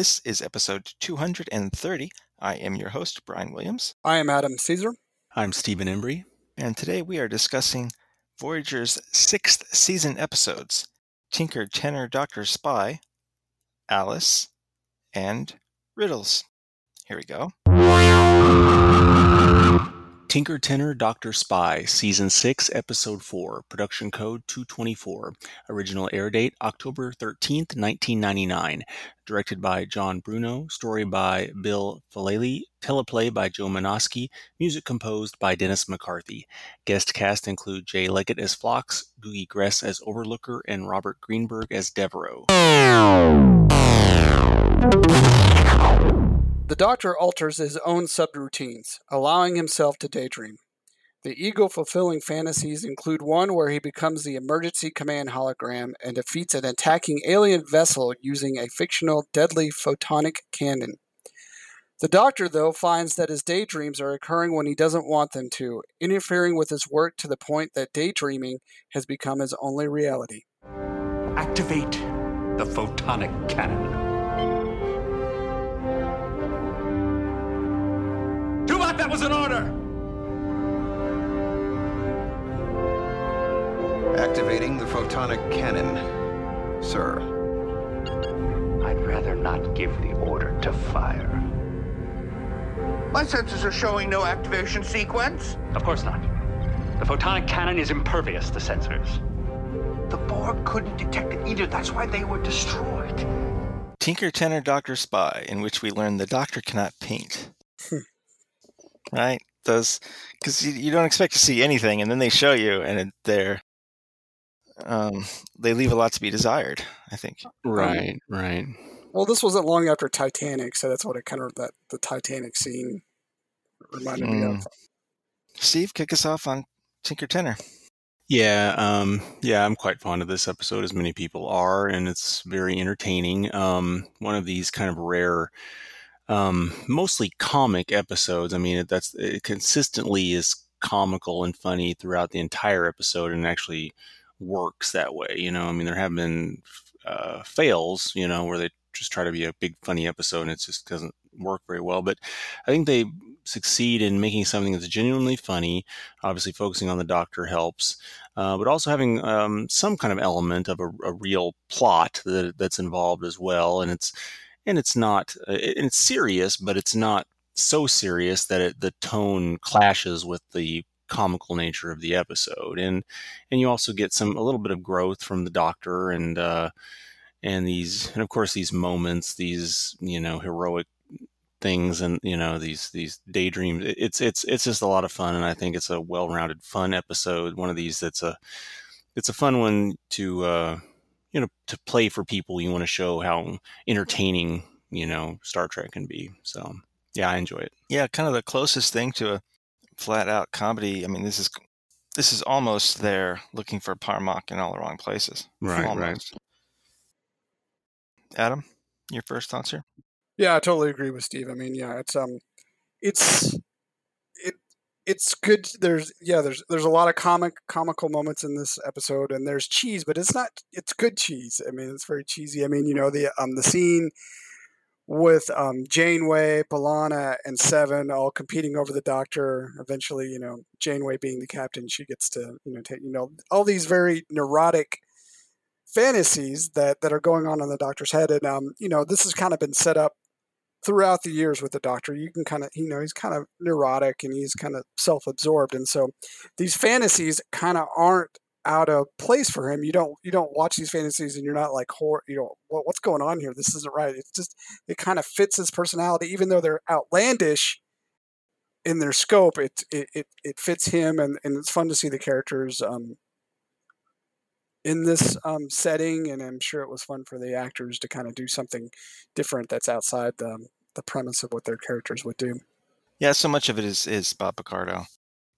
Companion. This is episode 230. I am your host, Brian Williams. I am Adam Caesar. I'm Stephen Embry. And today we are discussing Voyager's sixth season episodes Tinker, Tenor, Doctor, Spy, Alice, and Riddles. Here we go. Tinker Tenor Doctor Spy, Season 6, Episode 4, Production Code 224. Original air date October 13th, 1999. Directed by John Bruno. Story by Bill Vallely. Teleplay by Joe Menosky. Music composed by Dennis McCarthy. Guest cast include Jay Leggett as Phlox, Googie Gress as Overlooker, and Robert Greenberg as Devereaux. The Doctor alters his own subroutines, allowing himself to daydream. The ego fulfilling fantasies include one where he becomes the emergency command hologram and defeats an attacking alien vessel using a fictional deadly photonic cannon. The Doctor, though, finds that his daydreams are occurring when he doesn't want them to, interfering with his work to the point that daydreaming has become his only reality. Activate the photonic cannon. Was an order! Activating the photonic cannon, sir. I'd rather not give the order to fire. My sensors are showing no activation sequence. Of course not. The photonic cannon is impervious to sensors. The Borg couldn't detect it either. That's why they were destroyed. Tinker, Tenor, Doctor, Spy, in which we learn the Doctor cannot paint. Hmm. Right? Those, because you, you don't expect to see anything, and then they show you, and it, they're um, they leave a lot to be desired. I think. Right, right. Well, this wasn't long after Titanic, so that's what it kind of that the Titanic scene reminded me of. Steve, kick us off on Tinker Tenor. Yeah, um, yeah, I'm quite fond of this episode, as many people are, and it's very entertaining. Um, one of these kind of rare, um, mostly comic episodes. I mean, it, that's it consistently is comical and funny throughout the entire episode, and actually works that way. You know, I mean, there have been uh, fails, you know, where they just try to be a big funny episode and it just doesn't work very well. But I think they succeed in making something that's genuinely funny. Obviously, focusing on the doctor helps, uh, but also having um, some kind of element of a, a real plot that, that's involved as well. And it's and it's not uh, it's serious, but it's not so serious that it, the tone clashes with the comical nature of the episode. And and you also get some a little bit of growth from the doctor and uh and these and of course these moments these you know heroic things and you know these these daydreams. It's it's it's just a lot of fun and i think it's a well-rounded fun episode one of these that's a it's a fun one to uh you know to play for people you want to show how entertaining you know star trek can be so yeah i enjoy it Yeah, kind of the closest thing to a flat out comedy. I mean, this is this is almost there looking for par'Mach in all the wrong places. Right, right. Almost. Adam, your first thoughts here? Yeah, I totally agree with Steve. I mean, yeah, it's um, it's it it's good. There's yeah, there's there's a lot of comic comical moments in this episode, and there's cheese, but it's not. It's good cheese. I mean, it's very cheesy. I mean, you know the um the scene with um, Janeway, B'Elanna, and Seven all competing over the Doctor. Eventually, you know, Janeway being the captain, she gets to you know take you know all these very neurotic fantasies that that are going on in the Doctor's head, and um, you know, this has kind of been set up throughout the years with the Doctor. You can kind of you know he's kind of neurotic and he's kind of self-absorbed, and so these fantasies kind of aren't out of place for him. You don't you don't watch these fantasies and you're not like horror. You know well, what's going on here? This isn't right. It's just it kind of fits his personality, even though they're outlandish in their scope. It it it, it fits him, and, and it's fun to see the characters um, in this um, setting. And I'm sure it was fun for the actors to kind of do something different that's outside the the premise of what their characters would do. Yeah, so much of it is is Bob Picardo.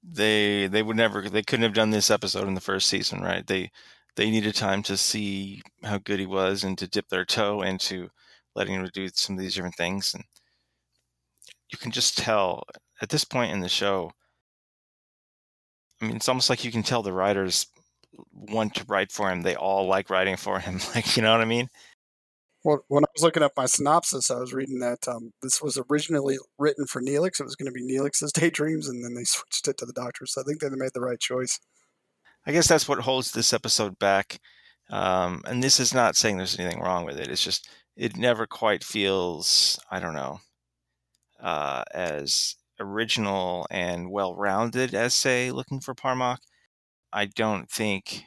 They they would never they couldn't have done this episode in the first season, right? They they needed time to see how good he was and to dip their toe into letting him do some of these different things and you can just tell at this point in the show I mean it's almost like you can tell the writers want to write for him. They all like writing for him. Like, you know what I mean? Well, when I was looking up my synopsis, I was reading that um, this was originally written for Neelix. It was going to be Neelix's daydreams, and then they switched it to the Doctor. So I think they made the right choice. I guess that's what holds this episode back. Um, and this is not saying there's anything wrong with it. It's just it never quite feels, I don't know, uh, as original and well rounded as, say, Looking for par'Mach. I don't think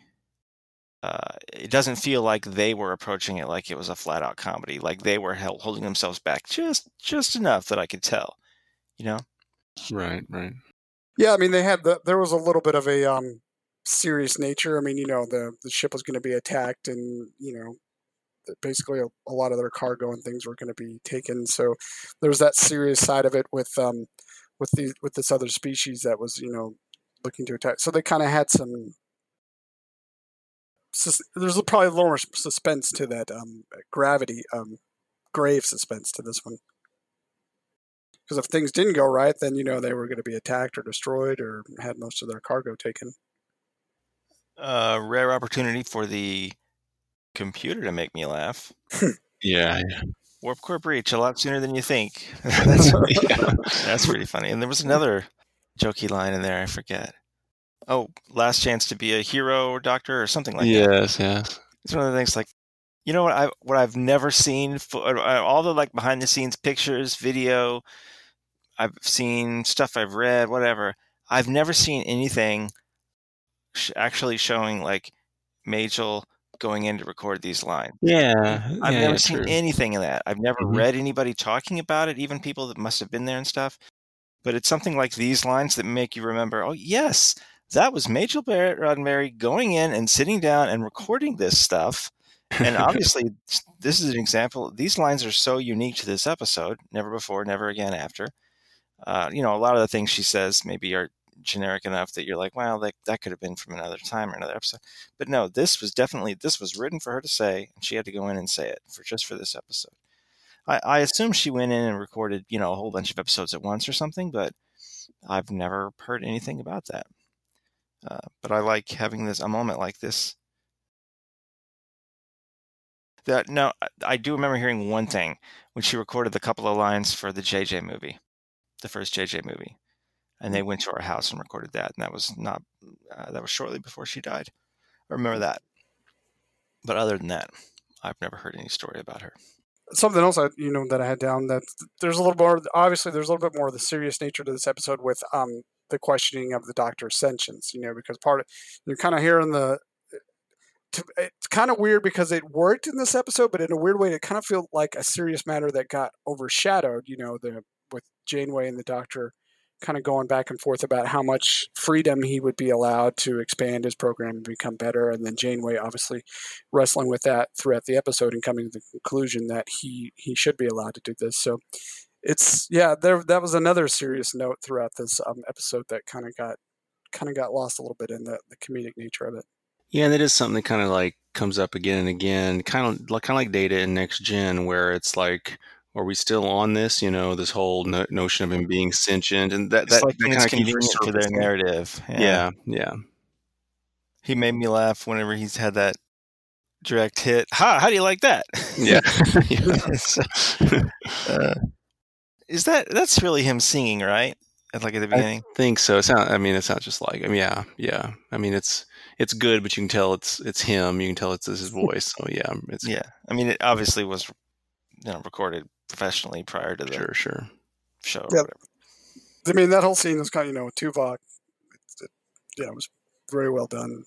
uh, it doesn't feel like they were approaching it like it was a flat out comedy. Like they were held, holding themselves back just just enough that I could tell. You know? Right, right. Yeah, I mean they had the there was a little bit of a um, serious nature. I mean, you know, the the ship was going to be attacked, and you know, basically a, a, lot of their cargo and things were going to be taken. So there was that serious side of it with um with the with this other species that was you know looking to attack. So they kind of had some. There's probably a little more suspense to that um, gravity, um, grave suspense to this one. Because if things didn't go right, then you know they were going to be attacked or destroyed or had most of their cargo taken. A uh, rare opportunity for the computer to make me laugh. yeah. Warp core breach a lot sooner than you think. that's, yeah, that's pretty funny. And there was another jokey line in there. I forget. Oh, last chance to be a hero or doctor or something like yes, that. Yes, yes. It's one of the things like, you know what I what I've never seen for uh, all the like behind the scenes pictures, video. I've seen stuff I've read, whatever. I've never seen anything sh- actually showing like Majel going in to record these lines. Yeah, I've yeah, never seen true. anything of that. I've never Mhm. read anybody talking about it, even people that must have been there and stuff. But it's something like these lines that make you remember, oh yes, that was Barrett Roddenberry going in and sitting down and recording this stuff. And obviously, this is an example. These lines are so unique to this episode. Never before, never again after. Uh, you know, a lot of the things she says maybe are generic enough that you're like, well, that, that could have been from another time or another episode. But no, this was definitely this was written for her to say, and she had to go in and say it for just for this episode. I, I assume she went in and recorded, you know, a whole bunch of episodes at once or something, but I've never heard anything about that. Uh, but I like having this a moment like this. That no, I do remember hearing one thing when she recorded the couple of lines for the JJ movie, the first JJ movie and they went to our house and recorded that and that was not uh, that was shortly before she died. I remember that. But other than that i've never heard any story about her. Something else I, you know that i had down that there's a little more obviously there's a little bit more of the serious nature to this episode with um the questioning of the doctor's sentience you know because part of you're kind of hearing the it's kind of weird because it worked in this episode, but in a weird way, it kind of felt like a serious matter that got overshadowed. You know, the with Janeway and the Doctor kind of going back and forth about how much freedom he would be allowed to expand his program and become better. And then Janeway obviously wrestling with that throughout the episode and coming to the conclusion that he he should be allowed to do this. So it's yeah, there that was another serious note throughout this um, episode that kind of got kind of got lost a little bit in the, the comedic nature of it. Yeah, and it is something that kind of like comes up again and again, kind of like kind of like data in next gen, where it's like are we still on this? You know, this whole no- notion of him being sentient, and that it's that, like that kind of convenient for their narrative. Yeah. yeah, yeah. He made me laugh whenever he's had that direct hit. Ha! How do you like that? Yeah. uh, is that that's really him singing, right? At like at the beginning. I think so. It's not. I mean, it's not just like. I mean, yeah, yeah. I mean, it's it's good, but you can tell it's it's him. You can tell it's his voice. So yeah, it's yeah. I mean, it obviously was you know recorded professionally prior to the sure, sure. show. Yeah. I mean, that whole scene was kind of, you know, Tuvok. It, yeah, it was very well done.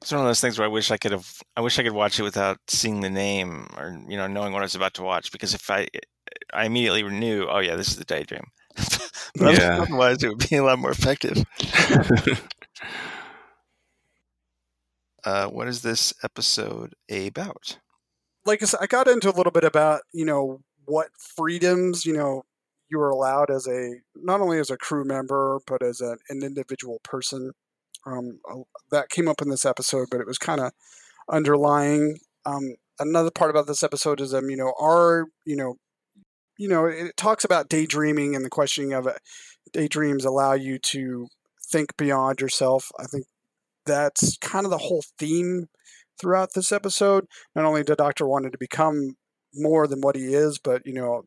It's one of those things where I wish I could have. I wish I could watch it without seeing the name or you know knowing what I was about to watch because if I, I immediately knew, oh yeah, this is the daydream. but yeah. otherwise, it would be a lot more effective. uh, what is this episode about? Like I said, I got into a little bit about you know what freedoms you know you were allowed as a not only as a crew member but as a, an individual person. Um, that came up in this episode, but it was kind of underlying. Um, another part about this episode is um, you know, are you know, you know, it talks about daydreaming and the questioning of it. Daydreams allow you to think beyond yourself. I think that's kind of the whole theme throughout this episode. Not only did Doctor wanted to become more than what he is, but you know,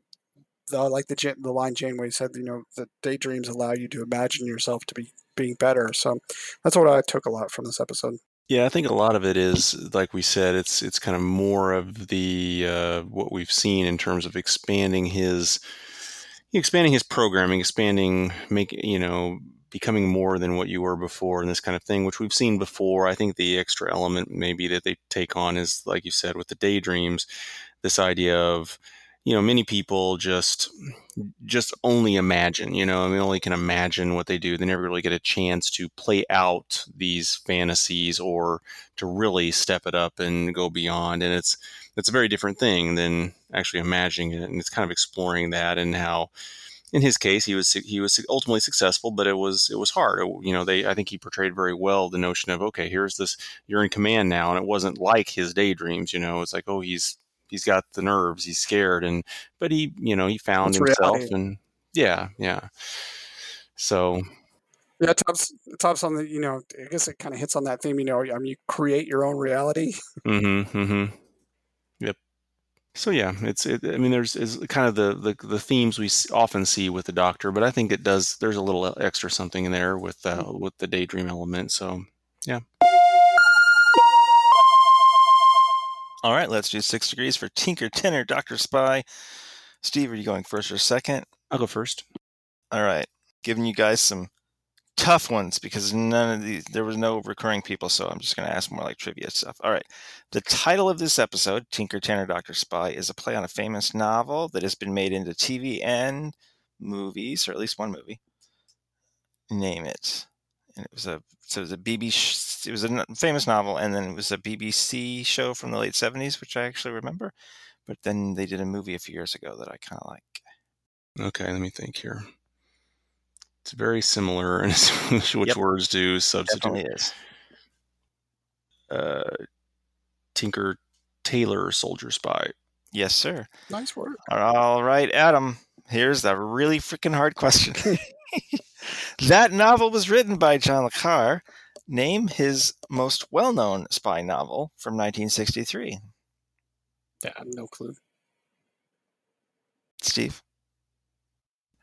the, like the the line Janeway said, you know, the daydreams allow you to imagine yourself to be being better. So that's what I took a lot from this episode. Yeah, I think a lot of it is, like we said, it's it's kind of more of the uh, what we've seen in terms of expanding his expanding his programming, expanding, make you know, becoming more than what you were before, and this kind of thing, which we've seen before. I think the extra element maybe that they take on is, like you said, with the daydreams, this idea of you know many people just just only imagine you know I mean, only can imagine what they do. They never really get a chance to play out these fantasies or to really step it up and go beyond and it's it's a very different thing than actually imagining it and it's kind of exploring that and how in his case he was he was ultimately successful but it was it was hard. Oh, you know they i think he portrayed very well the notion of okay here's this you're in command now and it wasn't like his daydreams you know it's like oh he's he's got the nerves he's scared and but he you know he found It's himself reality. and yeah yeah so Yeah, Tom's Tom's on the you know, I guess it kind of hits on that theme. You know, I mean, you create your own reality. mm-hmm mm-hmm yep so yeah it's it, i mean there's is kind of the, the the themes we often see with the doctor but i think it does there's a little extra something in there with uh with the daydream element so All right, let's do six degrees for Tinker, Tenor, Doctor Spy. Steve, are you going first or second? i'll go first All right, giving you guys some tough ones because none of these there was no recurring people, so I'm just going to ask more like trivia stuff. All right, the title of this episode, Tinker, Tenor, Doctor Spy, is a play on a famous novel that has been made into TV and movies, or at least one movie. Name it, and it was a so it was a BBC. It was a famous novel, and then it was a BBC show from the late '70s, which I actually remember. But then they did a movie a few years ago that I kind of like. okay let me think here it's very similar in which Yep. words do substitute Definitely is. uh tinker tailor soldier spy Yes, sir. Nice work. All right, Adam. Here's the really freaking hard question. that novel was written by John Le Carre. Name his most well-known spy novel from 1963. Yeah, I have no clue. Steve.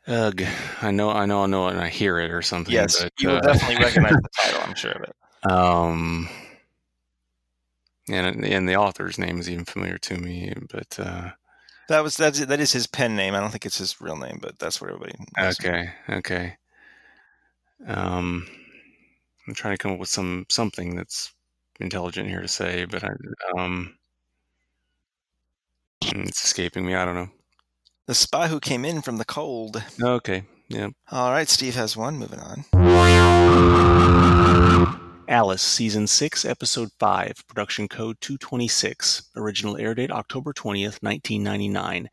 Ugh, I know, I know, I know, it and I hear it or something. Yes, but, you will uh, definitely recognize the title. I'm sure of it. Um, and and the author's name is even familiar to me, but uh, That was that's that is his pen name. I don't think it's his real name, but that's what everybody. knows. okay, okay. Um, I'm trying to come up with some something that's intelligent here to say, but I um, it's escaping me. I don't know. The spy who came in from the cold. Okay, yeah. All right, Steve has one. Moving on. Alice, Season 6, Episode 5, Production Code 226. Original air date October 20th, 1999.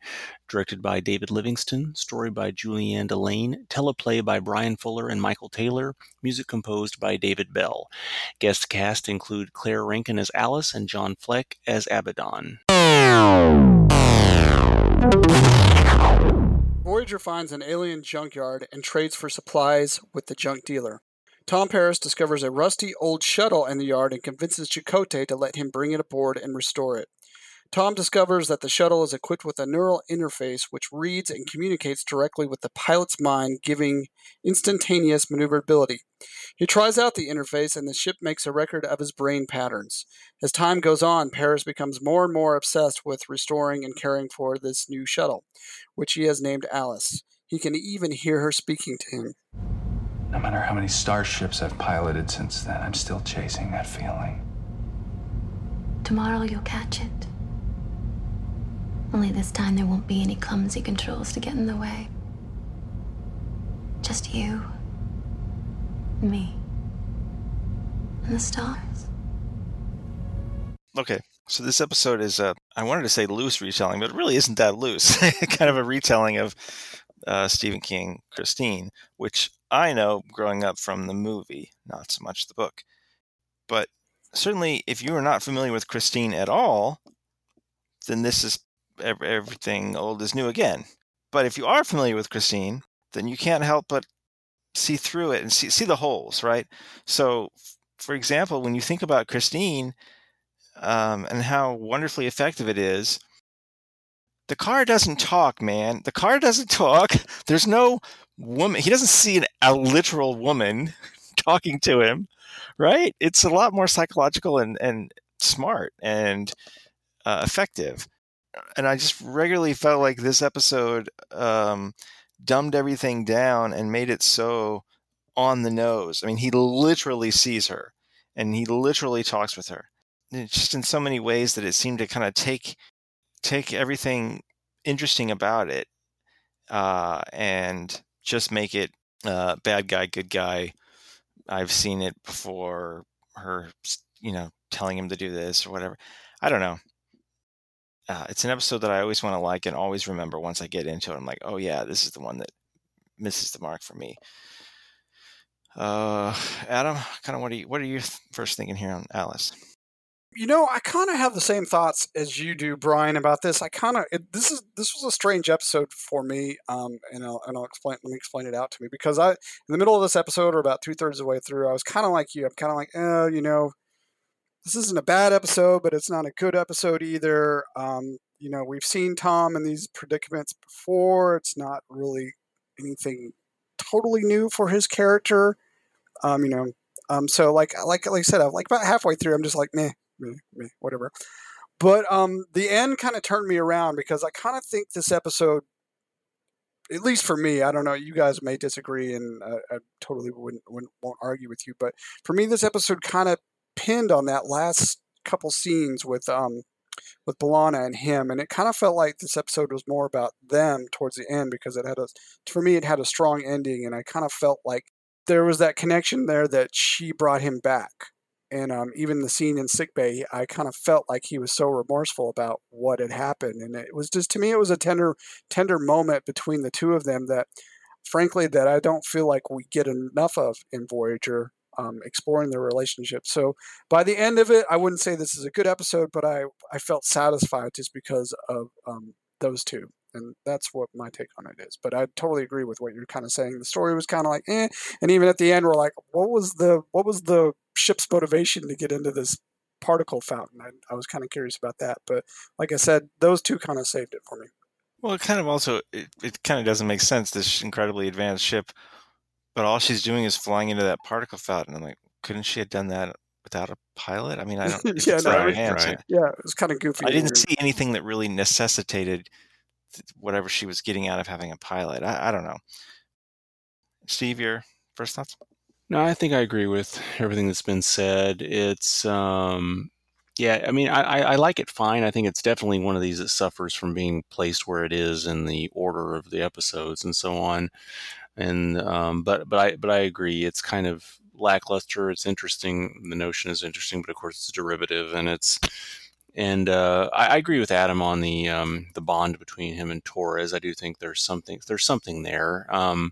Directed by David Livingston. Story by Juliann deLayne. Teleplay by Bryan Fuller and Michael Taylor. Music composed by David Bell. Guest cast include Claire Rankin as Alice and John Fleck as Abaddon. Voyager finds an alien junkyard and trades for supplies with the junk dealer. Tom Paris discovers a rusty old shuttle in the yard and convinces Chakotay to let him bring it aboard and restore it. Tom discovers that the shuttle is equipped with a neural interface which reads and communicates directly with the pilot's mind, giving instantaneous maneuverability. He tries out the interface, and the ship makes a record of his brain patterns. As time goes on, Paris becomes more and more obsessed with restoring and caring for this new shuttle, which he has named Alice. He can even hear her speaking to him. No matter how many starships I've piloted since then, I'm still chasing that feeling. Tomorrow you'll catch it. Only this time there won't be any clumsy controls to get in the way. Just you, me, and the stars. Okay, so this episode is uh, I wanted to say loose retelling, but it really isn't that loose. kind of a retelling of uh, Stephen King, Christine, which I know growing up from the movie, not so much the book. But certainly, if you are not familiar with Christine at all, then this is everything old is new again. But if you are familiar with Christine, then you can't help but see through it and see see the holes, right? So, for example, when you think about Christine um, and how wonderfully effective it is, the car doesn't talk, man. The car doesn't talk. There's no woman. He doesn't see an, a literal woman talking to him, right? It's a lot more psychological and, and smart and uh, effective. And I just regularly felt like this episode um, dumbed everything down and made it so on the nose. I mean, he literally sees her and he literally talks with her. It's just in so many ways that it seemed to kind of take take everything interesting about it uh, and just make it uh, bad guy, good guy. I've seen it before. Her, you know, telling him to do this or whatever. I don't know. Uh, it's an episode that I always want to like and always remember once I get into it. I'm like, oh yeah, this is the one that misses the mark for me. Uh, Adam, kind of what are you what are you first thinking here on Alice? You know, I kind of have the same thoughts as you do, Brian, about this. I kind of this is this was a strange episode for me, um, and I'll and I'll explain. Let me explain it out to me because I, in the middle of this episode, or about two thirds of the way through, I was kind of like you. I'm kind of like, oh, you know, this isn't a bad episode, but it's not a good episode either. Um, you know, we've seen Tom in these predicaments before. It's not really anything totally new for his character. Um, you know, um, so like like like I said, I'm like about halfway through, I'm just like, meh, me, me, whatever. But um, the end kind of turned me around because I kind of think this episode, at least for me, I don't know, you guys may disagree, and uh, I totally wouldn't, wouldn't won't argue with you, but for me, this episode kind of pinned on that last couple scenes with um with B'Elanna and him, and it kind of felt like this episode was more about them towards the end because it had a, for me, it had a strong ending, and I kind of felt like there was that connection there that she brought him back and um, even the scene in sickbay, I kind of felt like he was so remorseful about what had happened, and it was just to me, it was a tender, tender moment between the two of them that, frankly, that I don't feel like we get enough of in Voyager, um, exploring their relationship. So by the end of it, I wouldn't say this is a good episode, but I I felt satisfied just because of um, those two and that's what my take on it is. But I totally agree with what you're kind of saying. The story was kind of like, eh, and even at the end, we're like, what was the what was the ship's motivation to get into this particle fountain? I, I was kind of curious about that. But like I said, those two kind of saved it for me. Well, it kind of also it, it kind of doesn't make sense. This incredibly advanced ship, but all she's doing is flying into that particle fountain. I'm like, couldn't she have done that without a pilot? I mean, I don't. yeah, no, right, right. yeah, it was kind of goofy. I didn't see anything that really necessitated whatever she was getting out of having a pilot. I, I don't know. Steve, your first thoughts? No, I think I agree with everything that's been said. It's, um, yeah, I mean, I, I like it fine. I think it's definitely one of these that suffers from being placed where it is in the order of the episodes and so on. And um, but but I but I agree. It's kind of lackluster. It's interesting. The notion is interesting, but of course it's derivative, and it's and uh, I, I, agree with Adam on the um, the bond between him and Torres. I do think there's something there's something there. Um,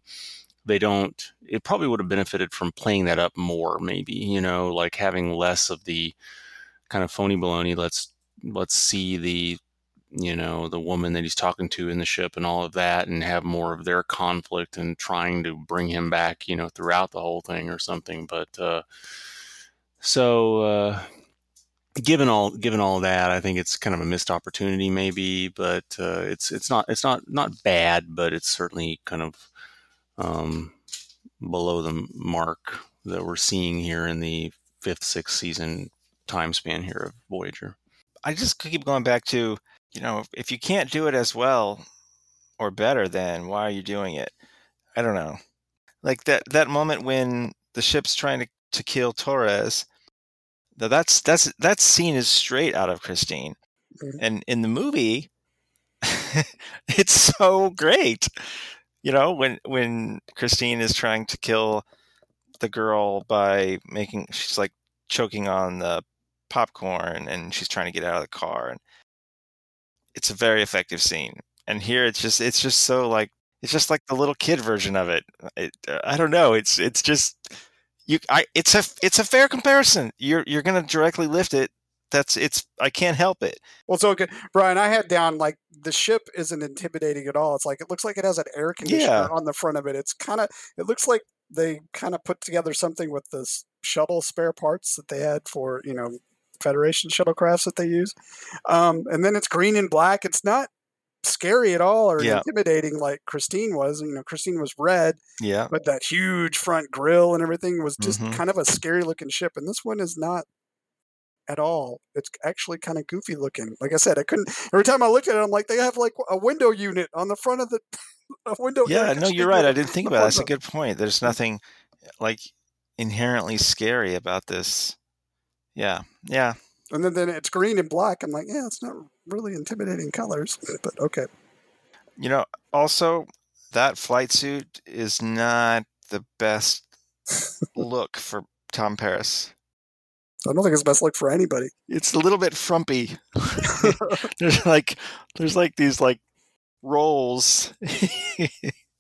they don't. It probably would have benefited from playing that up more, maybe you know, like having less of the kind of phony baloney. Let's let's see the you know the woman that he's talking to in the ship and all of that, and have more of their conflict and trying to bring him back, you know, throughout the whole thing or something. But uh, so. Uh, given all given all that, I think it's kind of a missed opportunity, maybe, but uh, it's it's not it's not not bad, but it's certainly kind of um, below the mark that we're seeing here in the fifth, sixth season time span here of Voyager. I just keep going back to you know if you can't do it as well or better, then why are you doing it? I don't know. Like that that moment when the ship's trying to to kill Torres now that's that's that scene is straight out of Christine, mm-hmm. and in the movie, it's so great. You know when when Christine is trying to kill the girl by making she's like choking on the popcorn and she's trying to get out of the car. And it's a very effective scene. And here it's just it's just so like it's just like the little kid version of it, it i don't know. It's it's just you I it's a it's a fair comparison. You're you're going to directly lift it. That's it's I can't help it. Well, so okay, Brian, I had down like the ship isn't intimidating at all. It's like it looks like it has an air conditioner yeah. on the front of it. It's kind of it looks like they kind of put together something with the shuttle spare parts that they had for you know Federation shuttlecrafts that they use. Um, and then it's green and black. It's not scary at all or Yeah. intimidating like Christine was. You know, Christine was red, Yeah. but that huge front grill and everything was just Mhm. kind of a scary looking ship. And this one is not at all. It's actually kind of goofy looking. Like I said, I couldn't. Every time I looked at it, I'm like, they have like a window unit on the front of the a window. Yeah, no, you're right. I didn't think about it. That's a good point. There's nothing like inherently scary about this. Yeah. Yeah. And then, then it's green and black. I'm like, yeah, it's not really intimidating colors, but okay. You know, also that flight suit is not the best look for Tom Paris. I don't think it's best look for anybody. It's a little bit frumpy. there's like there's like these like rolls.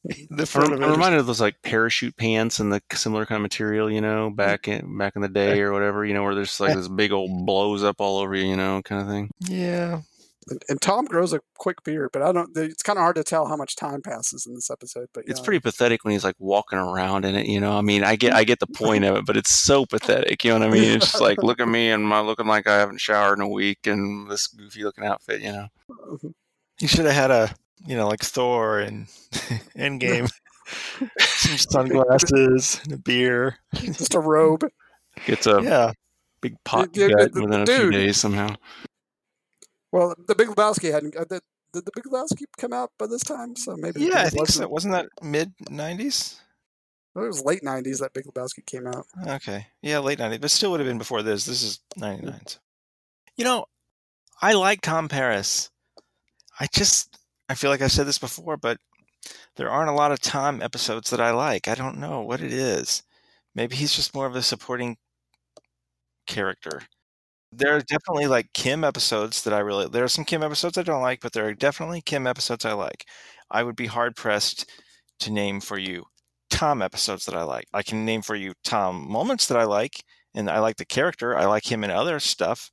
the front of I'm reminded of those like parachute pants and the similar kind of material, you know, mm-hmm. back in back in the day or whatever, you know, where there's like this big old blows up all over you, you know, kind of thing. Yeah. And, and Tom grows a quick beard, but I don't. It's kind of hard to tell how much time passes in this episode. But It's yeah. pretty pathetic when he's like walking around in it, you know. I mean, I get I get the point of it, but it's so pathetic, you know what I mean? It's just like look at me and my looking like I haven't showered in a week and this goofy looking outfit, you know. Mm-hmm. He should have had a you know, like Thor and Endgame. Some sunglasses and a beer. just a robe. Gets a Yeah. big pot Yeah, gut the- within a few days somehow. Well, the Big Lebowski hadn't. Uh, did, did the Big Lebowski come out by this time? So maybe. Yeah, I think so. wasn't- Wasn't that mid nineties? It was late '90s that Big Lebowski came out. Okay. Yeah, late 90s, but still would have been before this. This is 99. So. You know, I like Tom Paris. I just, I feel like I've said this before, but there aren't a lot of Tom episodes that I like. I don't know what it is. Maybe he's just more of a supporting character. There are definitely like Kim episodes that I really, there are some Kim episodes I don't like, but there are definitely Kim episodes I like. I would be hard pressed to name for you Tom episodes that I like. I can name for you Tom moments that I like, and I like the character. I like him in other stuff.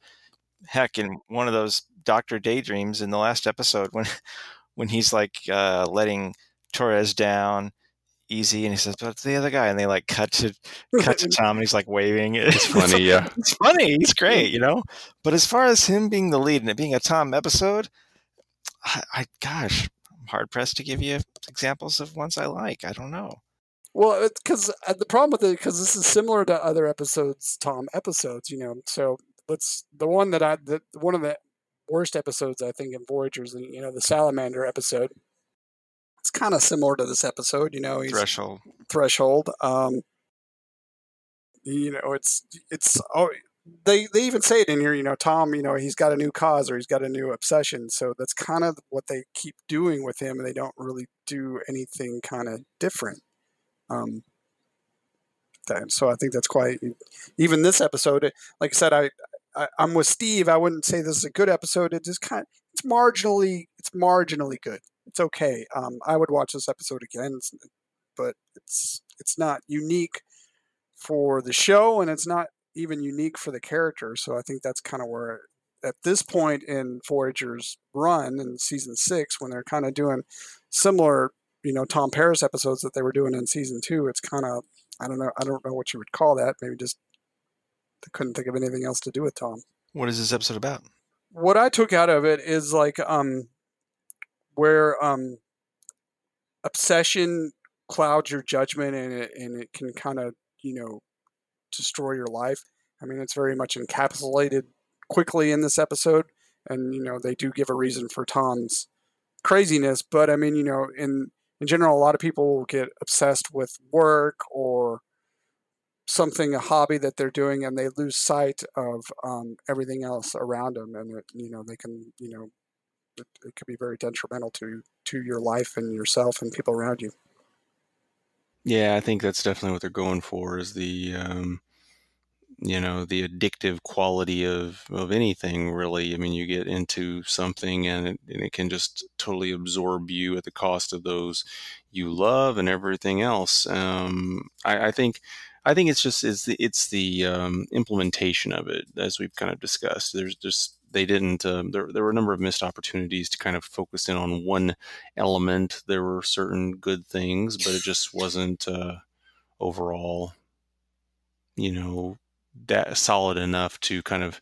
Heck, in one of those Doctor Daydreams in the last episode, when when he's like uh, letting Torres down easy, and he says, "But the other guy," and they like cut to cut to Tom, and he's like waving. It's funny, yeah. It's funny. He's great, you know. But as far as him being the lead and it being a Tom episode, I, I gosh, I'm hard pressed to give you examples of ones I like. I don't know. Well, because the problem with it, because this is similar to other episodes, Tom episodes, you know. So let's the one that I, the one of the worst episodes I think in Voyagers, and you know, the Salamander episode. It's kind of similar to this episode, you know. He's Threshold. threshold. Um, you know, it's it's oh, they they even say it in here. You know, Tom. You know, he's got a new cause or he's got a new obsession. So that's kind of what they keep doing with him, and they don't really do anything kind of different. Um, that, so I think that's quite even this episode. Like I said, I, I I'm with Steve. I wouldn't say this is a good episode. It just kind it's marginally it's marginally good. It's okay. Um, I would watch this episode again, but it's it's not unique for the show, and it's not even unique for the character. So I think that's kind of where at this point in Voyager's run in season six, when they're kind of doing similar, you know, Tom Paris episodes that they were doing in season two, it's kind of I don't know I don't know what you would call that. Maybe just couldn't think of anything else to do with Tom What is this episode about? what I took out of it is like um where um obsession clouds your judgment and it and it can kind of you know destroy your life. I mean, it's very much encapsulated quickly in this episode, and you know they do give a reason for Tom's craziness. But I mean, you know, in in general, a lot of people get obsessed with work or something, a hobby that they're doing, and they lose sight of um, everything else around them, and it, you know they can, you know, it, it could be very detrimental to to your life and yourself and people around you. Yeah, I think that's definitely what they're going for is the um, you know the addictive quality of of anything really. I mean, you get into something and it, and it can just totally absorb you at the cost of those you love and everything else. Um, I, I think. I think it's just it's the it's the um, implementation of it as we've kind of discussed. There's just they didn't um, there there were a number of missed opportunities to kind of focus in on one element. There were certain good things, but it just wasn't uh, overall, you know, that solid enough to kind of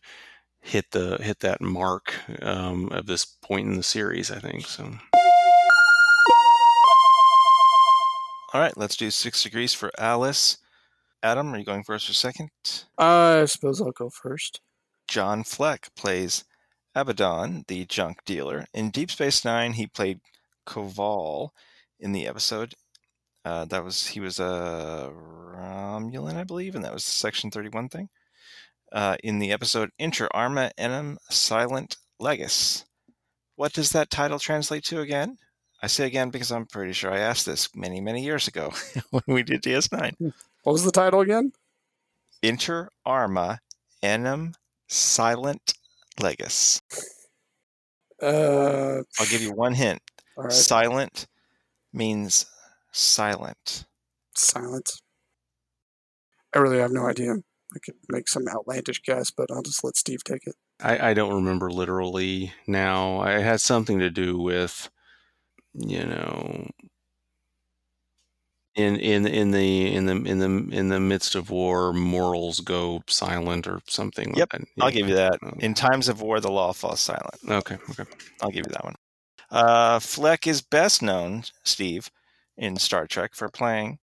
hit the hit that mark um, of this point in the series. I think so. All right, let's do six degrees for Alice. Adam, are you going first or second? I suppose I'll go first. John Fleck plays Abaddon, the junk dealer. In Deep Space Nine, he played Koval in the episode. Uh, that was he was a Romulan, I believe, and that was the Section Thirty One thing. Uh, in the episode Inter Arma Enim Silent Leges. What does that title translate to again? I say again because I'm pretty sure I asked this many, many years ago when we did DS9. What was the title again? Inter Arma Enim Silent Leges. Uh, I'll give you one hint. all right. Silent means silent. Silence. I really have no idea. I could make some outlandish guess, but I'll just let Steve take it. I, I don't remember literally now. It had something to do with, you know, in in in the in the in the in the midst of war, morals go silent or something. Yep, like that. I'll give you that. Oh. In times of war, the law falls silent. Okay, okay. I'll give you that one. Uh, Fleck is best known, Steve, in Star Trek for playing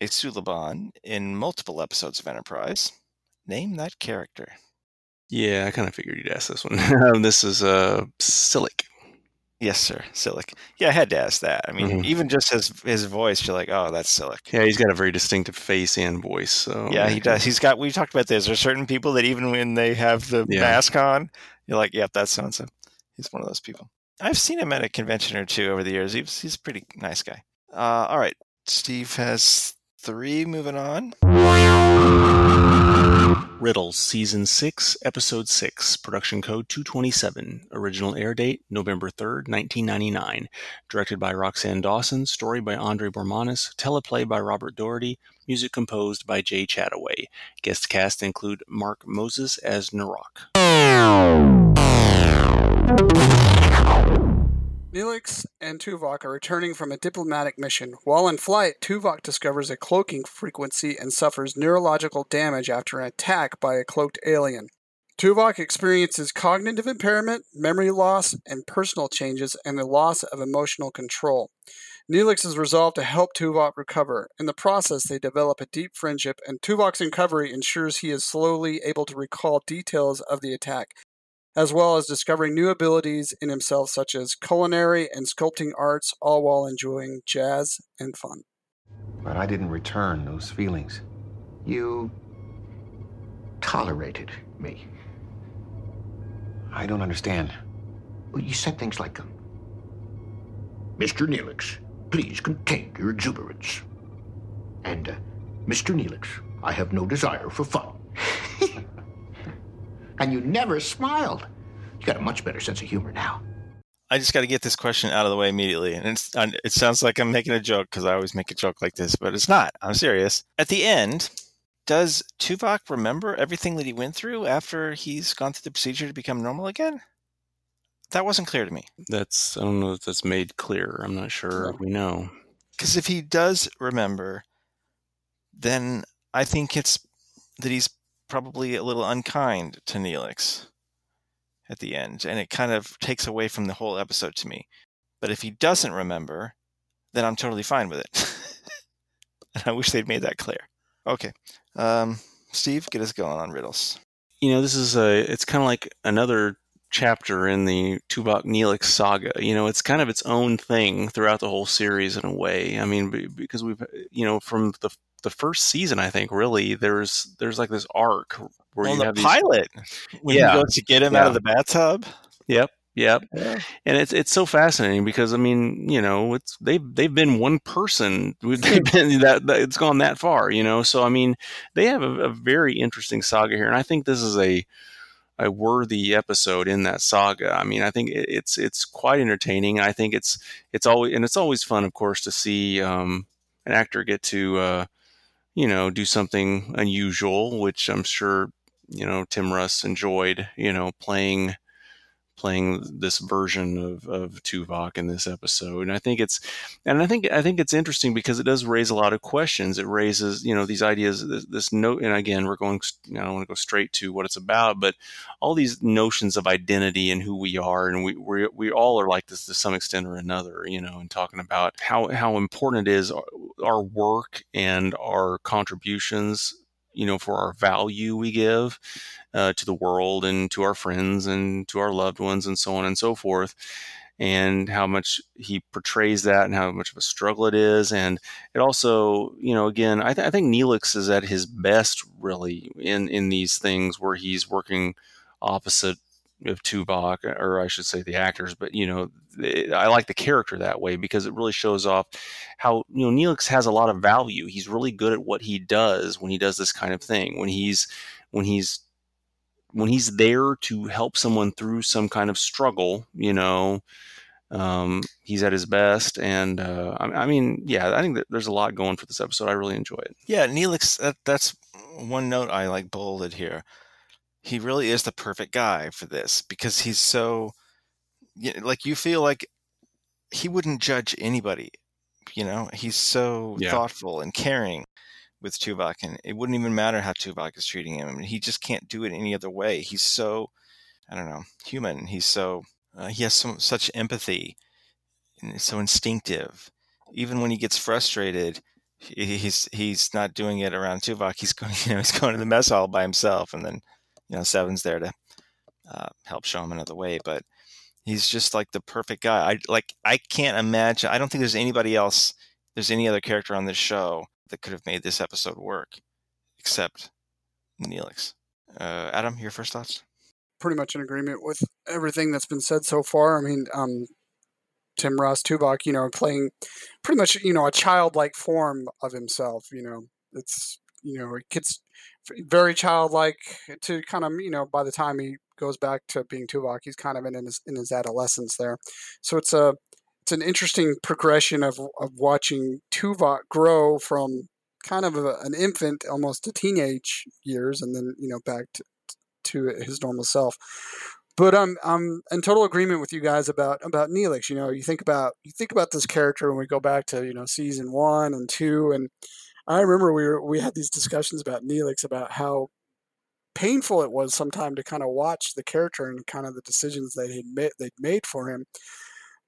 a Suliban in multiple episodes of Enterprise. Name that character. Yeah, I kind of figured you'd ask this one. this is uh Silik. Yes, sir, Silik. Yeah, I had to ask that. I mean, Mhm. even just his his voice, you're like, oh, that's Silik. Yeah, he's got a very distinctive face and voice. So Yeah, he does. He's got. We talked about this. There's certain people that even when they have the Yeah. mask on, you're like, "Yep, that's so and so." He's one of those people. I've seen him at a convention or two over the years. He's he's a pretty nice guy. Uh, all right, Steve has three. Moving on. Riddles, Season 6, Episode 6, Production Code 227. Original air date November 3rd, 1999. Directed by Roxanne Dawson. Story by Andre Bormanis. Teleplay by Robert Doherty. Music composed by Jay Chattaway. Guest cast include Mark Moses as Naroq. Neelix and Tuvok are returning from a diplomatic mission. While in flight, Tuvok discovers a cloaking frequency and suffers neurological damage after an attack by a cloaked alien. Tuvok experiences cognitive impairment, memory loss, and personal changes, and the loss of emotional control. Neelix is resolved to help Tuvok recover. In the process, they develop a deep friendship, and Tuvok's recovery ensures he is slowly able to recall details of the attack, as well as discovering new abilities in himself, such as culinary and sculpting arts, all while enjoying jazz and fun. But I didn't return those feelings. You tolerated me. I don't understand. Well, you said things like, um, Mr. Neelix, please contain your exuberance. And, uh, Mr. Neelix, I have no desire for fun. and you never smiled. You got a much better sense of humor now. I just got to get this question out of the way immediately, and it's, it sounds like I'm making a joke because I always make a joke like this, but it's not. I'm serious. At the end, does Tuvok remember everything that he went through after he's gone through the procedure to become normal again? That wasn't clear to me. That's, I don't know if that's made clear. I'm not sure No. we know. Because if he does remember, then I think it's that he's probably a little unkind to Neelix at the end, and it kind of takes away from the whole episode to me. But if he doesn't remember, then I'm totally fine with it. and I wish they'd made that clear. Okay, um, Steve, get us going on riddles. you know, this is a, it's kind of like another chapter in the Tuvok Neelix saga. You know, it's kind of its own thing throughout the whole series in a way. I mean, because we've, you know, from the the first season, I think really there's there's like this arc where well, you the have these. pilot when Yeah. he goes to get him out of the bathtub. Yep, yep. Yeah. And it's it's so fascinating because I mean, you know, it's they've they've been one person. They've been that, that it's gone that far, you know. So I mean, they have a, a very interesting saga here, and I think this is a a worthy episode in that saga. I mean, I think it, it's it's quite entertaining. I think it's it's always and it's always fun, of course, to see um, an actor get to uh, you know do something unusual, which I'm sure you know Tim Russ enjoyed. You know, playing playing this version of, of Tuvok in this episode. And I think it's, and I think, I think it's interesting because it does raise a lot of questions. It raises, you know, these ideas, this, this note, and again, we're going, I don't want to go straight to what it's about, but all these notions of identity and who we are. And we, we, we all are like this to some extent or another, you know, and talking about how, how important it is our, our work and our contributions you know for our value we give uh, to the world and to our friends and to our loved ones and so on and so forth and how much he portrays that and how much of a struggle it is and it also you know again i, th- I think neelix is at his best really in in these things where he's working opposite of Tuvok, or I should say the actors, but you know, I like the character that way because it really shows off how you know Neelix has a lot of value. He's really good at what he does when he does this kind of thing. When he's when he's when he's there to help someone through some kind of struggle, you know, um, he's at his best. And uh, I, I, mean, yeah, I think that there's a lot going for this episode. I really enjoy it. Yeah, Neelix. That, that's one note I like bolded here he really is the perfect guy for this because he's so you know, like you feel like he wouldn't judge anybody you know? He's so yeah. thoughtful and caring with Tuvok and it wouldn't even matter how Tuvok is treating him I mean, he just can't do it any other way. He's so I don't know human. He's so uh, he has so such empathy and so instinctive. Even when he gets frustrated he's he's not doing it around Tuvok he's going you know he's going to the mess hall by himself and then you know, Seven's there to uh, help show him another way. But he's just like the perfect guy. I like. I can't imagine. I don't think there's anybody else. There's any other character on this show that could have made this episode work, except Neelix. Uh, Adam, your first thoughts? Pretty much in agreement with everything that's been said so far. I mean, um, Tim Russ Tuvok, you know, playing pretty much, you know, a childlike form of himself. You know, it's you know, it gets very childlike eh, to kind of you know by the time he goes back to being Tuvok, he's kind of in his in his adolescence there. So it's a it's an interesting progression of of watching Tuvok grow from kind of a, an infant almost to teenage years, and then you know back to to his normal self. But I'm I'm in total agreement with you guys about about Neelix. You know, you think about you think about this character when we go back to you know season one and two, and I remember we were we had these discussions about Neelix about how painful it was sometimes to kind of watch the character and kind of the decisions they had made they'd made for him.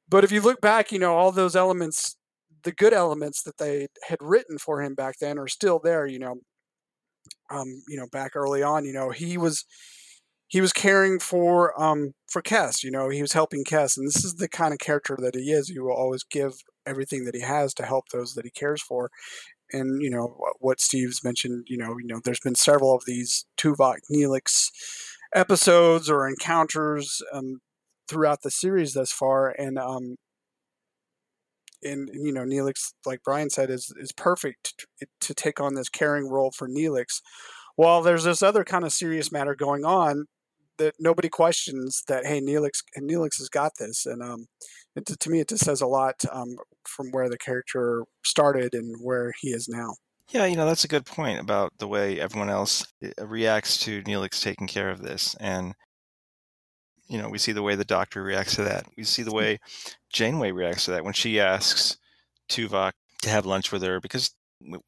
But if you look back, you know all those elements, the good elements that they had written for him back then are still there. You know, um, you know back early on, you know he was he was caring for um for Kes. You know, he was helping Kes, and this is the kind of character that he is. He will always give everything that he has to help those that he cares for and you know what Steve's mentioned. You know, you know, there's been several of these Tuvok Neelix episodes or encounters um, throughout the series thus far, and um, and you know, Neelix, like Brian said, is is perfect to, to take on this caring role for Neelix. While there's this other kind of serious matter going on that nobody questions that hey Neelix Neelix has got this and um it, to me it just says a lot um, from where the character started and where he is now. Yeah, you know that's a good point about the way everyone else eh, reacts to Neelix taking care of this, and you know we see the way the Doctor reacts to that. We see the way Janeway reacts to that when she asks Tuvok to have lunch with her because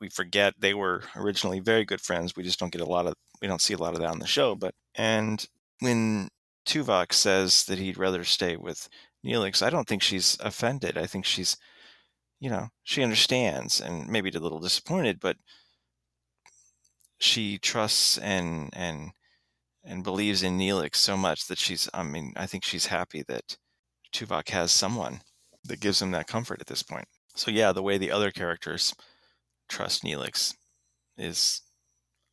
we forget they were originally very good friends. We just don't get a lot of we don't see a lot of that on the show. But and when Tuvok says that he'd rather stay with Neelix, I don't think she's offended. I think she's, you know, she understands and maybe a little disappointed, but she trusts and and and believes in Neelix so much that she's. I mean, I think she's happy that Tuvok has someone that gives him that comfort at this point. So yeah, the way the other characters trust Neelix is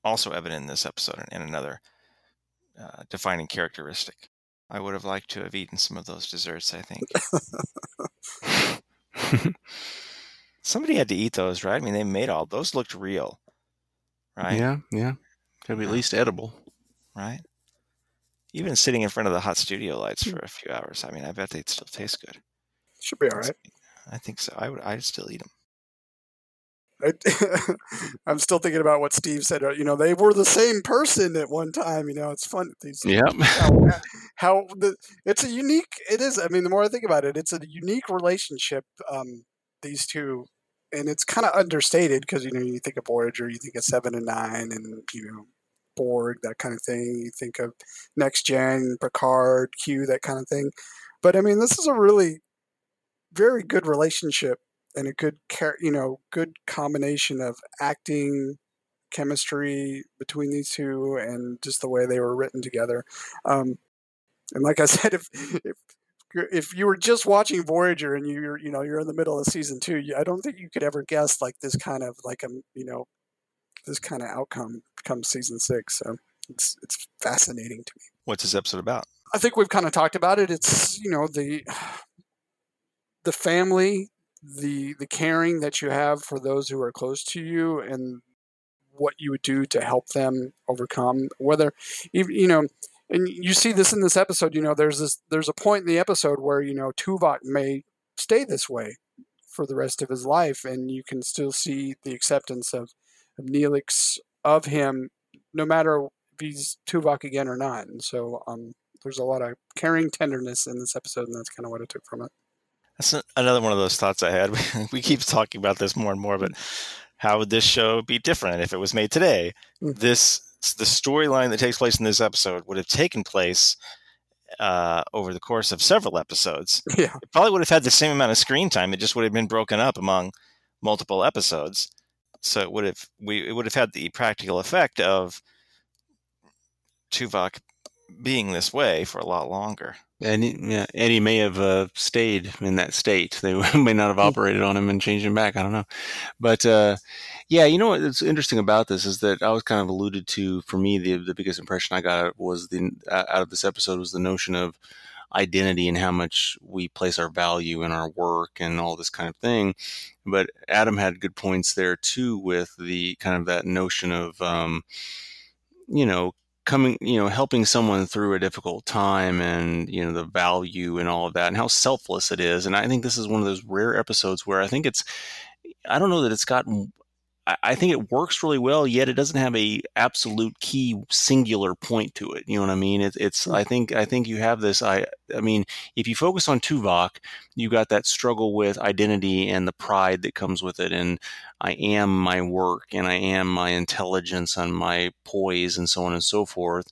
also evident in this episode and another uh, defining characteristic. I would have liked to have eaten some of those desserts, I think. Somebody had to eat those, right? I mean, they made all those looked real, right? Yeah, yeah. Could be at least edible, right? Even sitting in front of the hot studio lights hmm. for a few hours, I mean, I bet they'd still taste good. Should be all right. I think so. I would. I'd still eat them. I, I'm still thinking about what Steve said. uh, You know, they were the same person at one time. You know, it's fun. These, Yep. how, how the it's a unique. It is. I mean, the more I think about it, it's a unique relationship. Um, these two, and it's kind of understated because you know you think of Voyager, you think of Seven and Nine, and you know Borg, that kind of thing. You think of Next Gen, Picard, Q, that kind of thing. But I mean, this is a really very good relationship and a good you know good combination of acting chemistry between these two and just the way they were written together um, and like i said if if if you were just watching voyager and you're you know you're in the middle of season two i don't think you could ever guess like this kind of like a you know this kind of outcome comes season six so it's it's fascinating to me What's this episode about? I think we've kind of talked about it. It's you know the the family, the the caring that you have for those who are close to you, and what you would do to help them overcome. Whether you know, and you see this in this episode. You know, there's this there's a point in the episode where you know Tuvok may stay this way for the rest of his life, and you can still see the acceptance of of Neelix of him, no matter if he's Tuvok again or not. And so, um, there's a lot of caring tenderness in this episode, and that's kind of what I took from it. That's another one of those thoughts I had. we keep talking about this more and more, but how would this show be different if it was made today? Mm. This the storyline that takes place in this episode would have taken place uh, over the course of several episodes. Yeah, It probably would have had the same amount of screen time. It just would have been broken up among multiple episodes. So it would have we it would have had the practical effect of Tuvok being this way for a lot longer. And yeah, Eddie may have uh, stayed in that state. They may not have operated on him and changed him back. I don't know, but uh, yeah, you know what's interesting about this is that I was kind of alluded to. For me, the the biggest impression I got was the uh, out of this episode was the notion of identity and how much we place our value in our work and all this kind of thing. But Adam had good points there too with the kind of that notion of um, you know coming you know helping someone through a difficult time and you know the value and all of that and how selfless it is and i think this is one of those rare episodes where i think it's i don't know that it's gotten I- think it works really well, yet it doesn't have a absolute key singular point to it. You know what I mean? It's, it's. Hmm. I think. I think you have this. I. I mean, if you focus on Tuvok, you got that struggle with identity and the pride that comes with it, and I am my work, and I am my intelligence and my poise, and so on and so forth.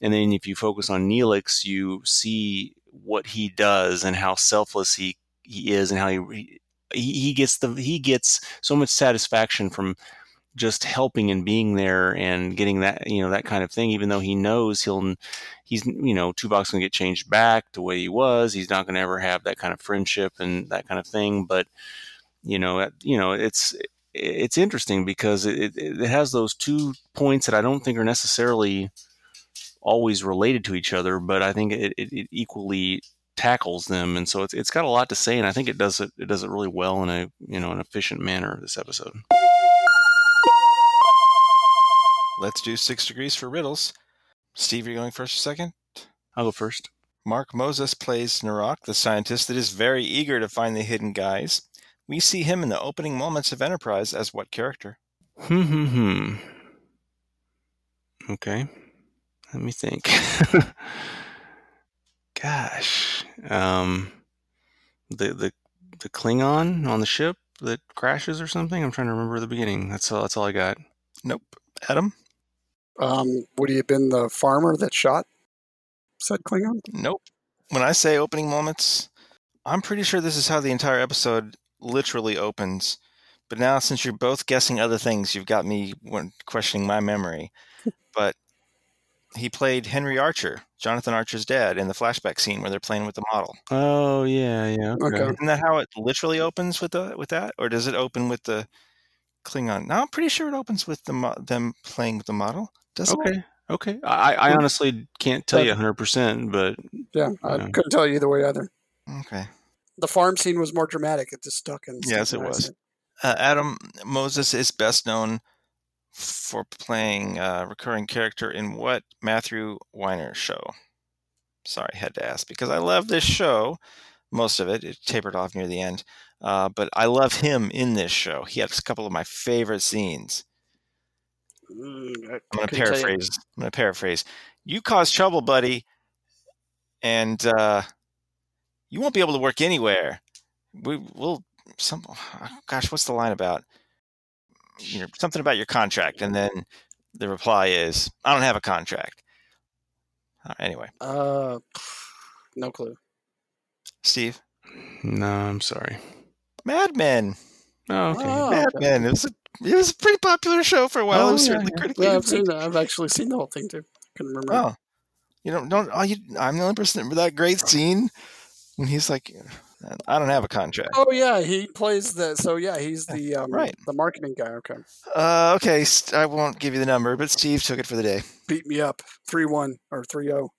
And then if you focus on Neelix, you see what he does and how selfless he he is, and how he he, he gets the he gets so much satisfaction from just helping and being there and getting that you know that kind of thing even though he knows he'll he's you know Tuvok's going to get changed back to the way he was he's not going to ever have that kind of friendship and that kind of thing but you know you know it's it's interesting because it, it, has those two points that I don't think are necessarily always related to each other but I think it, it, it equally tackles them and so it's, it's got a lot to say and I think it does it it does it really well in a you know an efficient manner this episode Let's do six degrees for riddles. Steve, you're going first or second? I'll go first Mark Moses plays Naroq, the scientist that is very eager to find the hidden guys. We see him in the opening moments of Enterprise as what character? Hmm, hmm, hmm. Okay. Let me think. Gosh. Um, the, the, the Klingon on the ship that crashes or something? I'm trying to remember the beginning. That's all, that's all I got. Nope. Adam? um, would he have been the farmer that shot said Klingon? Nope. When I say opening moments, I'm pretty sure this is how the entire episode literally opens. But now, since you're both guessing other things, you've got me questioning my memory. but he played Henry Archer, Jonathan Archer's dad, in the flashback scene where they're playing with the model. Oh, yeah, yeah. Okay. Okay. Isn't that how it literally opens with the with that, or does it open with the Klingon? No, I'm pretty sure it opens with the mo- them playing with the model. Does it? Okay. Okay. I, I honestly can't tell you 100%, but Yeah, I Yeah. couldn't tell you either way either. Okay. The farm scene was more dramatic. It just stuck in. Yes, it was. Uh, Adam Moses is best known for playing a recurring character in what Matthew Weiner show? Sorry, had to ask because I love this show. most of it. It tapered off near the end. Uh, but I love him in this show. He has a couple of my favorite scenes. Mm, I'm going to couldn't tell you. paraphrase. I'm going to paraphrase. You cause trouble, buddy, and uh, you won't be able to work anywhere. We will. Some. Gosh, what's the line about? You know, something about your contract, and then the reply is, "I don't have a contract." Uh, anyway, Uh, no clue. Steve, No, I'm sorry. Mad Men. Oh, okay. Oh, Mad okay. Men. It was a it was a pretty popular show for a while. Oh, it was yeah, certainly yeah. critically Yeah, I've seen that. I've actually seen the whole thing too. Couldn't remember. Oh, you don't don't. Oh, you, I'm the only person that remember that great scene when he's like, "I don't have a contract." Oh yeah, he plays the. So yeah, he's the um, Right. the marketing guy. Okay, Uh, okay, I won't give you the number, but Steve took it for the day. beat me up three one or three zero.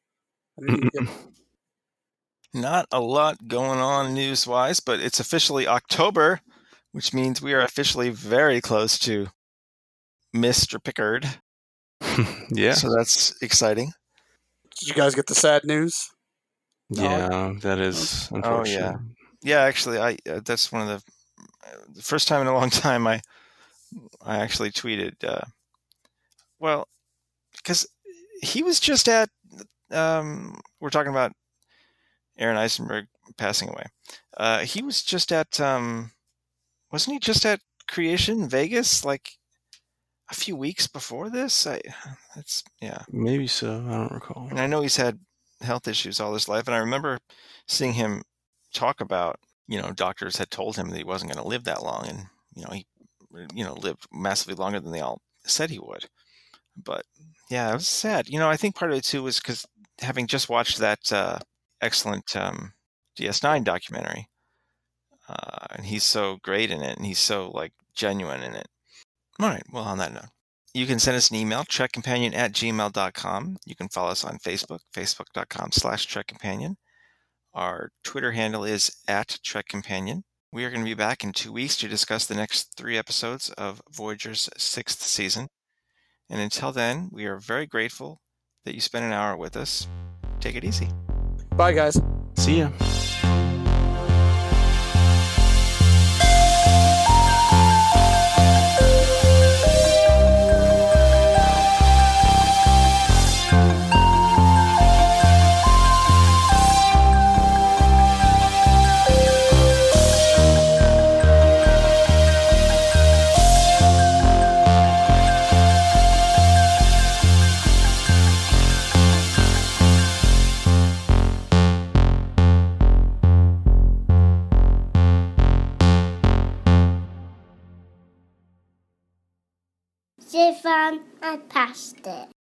I didn't Not a lot going on news wise, but it's officially October, which means we are officially very close to Mr. Picard. yeah. So that's exciting. Did you guys get the sad news? Yeah, that is Oh, yeah. Yeah, actually, I uh, that's one of the the first time in a long time I I actually tweeted. Uh, well, because he was just at um, we're talking about Aron Eisenberg passing away. Uh, he was just at um, wasn't he just at Creation Vegas like a few weeks before this? I that's yeah. Maybe so. I don't recall. And I know he's had health issues all his life. And I remember seeing him talk about, you know, doctors had told him that he wasn't going to live that long. And, you know, he, you know, lived massively longer than they all said he would. But yeah, it was sad. You know, I think part of it too was because having just watched that uh, excellent um, DS9 documentary, uh, and he's so great in it and he's so like genuine in it. All right. Well, on that note, you can send us an email, trekcompanion at gmail.com. You can follow us on Facebook, facebook.com slash trekcompanion. Our Twitter handle is at trekcompanion. We are going to be back in two weeks to discuss the next three episodes of Voyager's sixth season. And until then, we are very grateful that you spent an hour with us. Take it easy. Bye, guys. See ya. I passed it.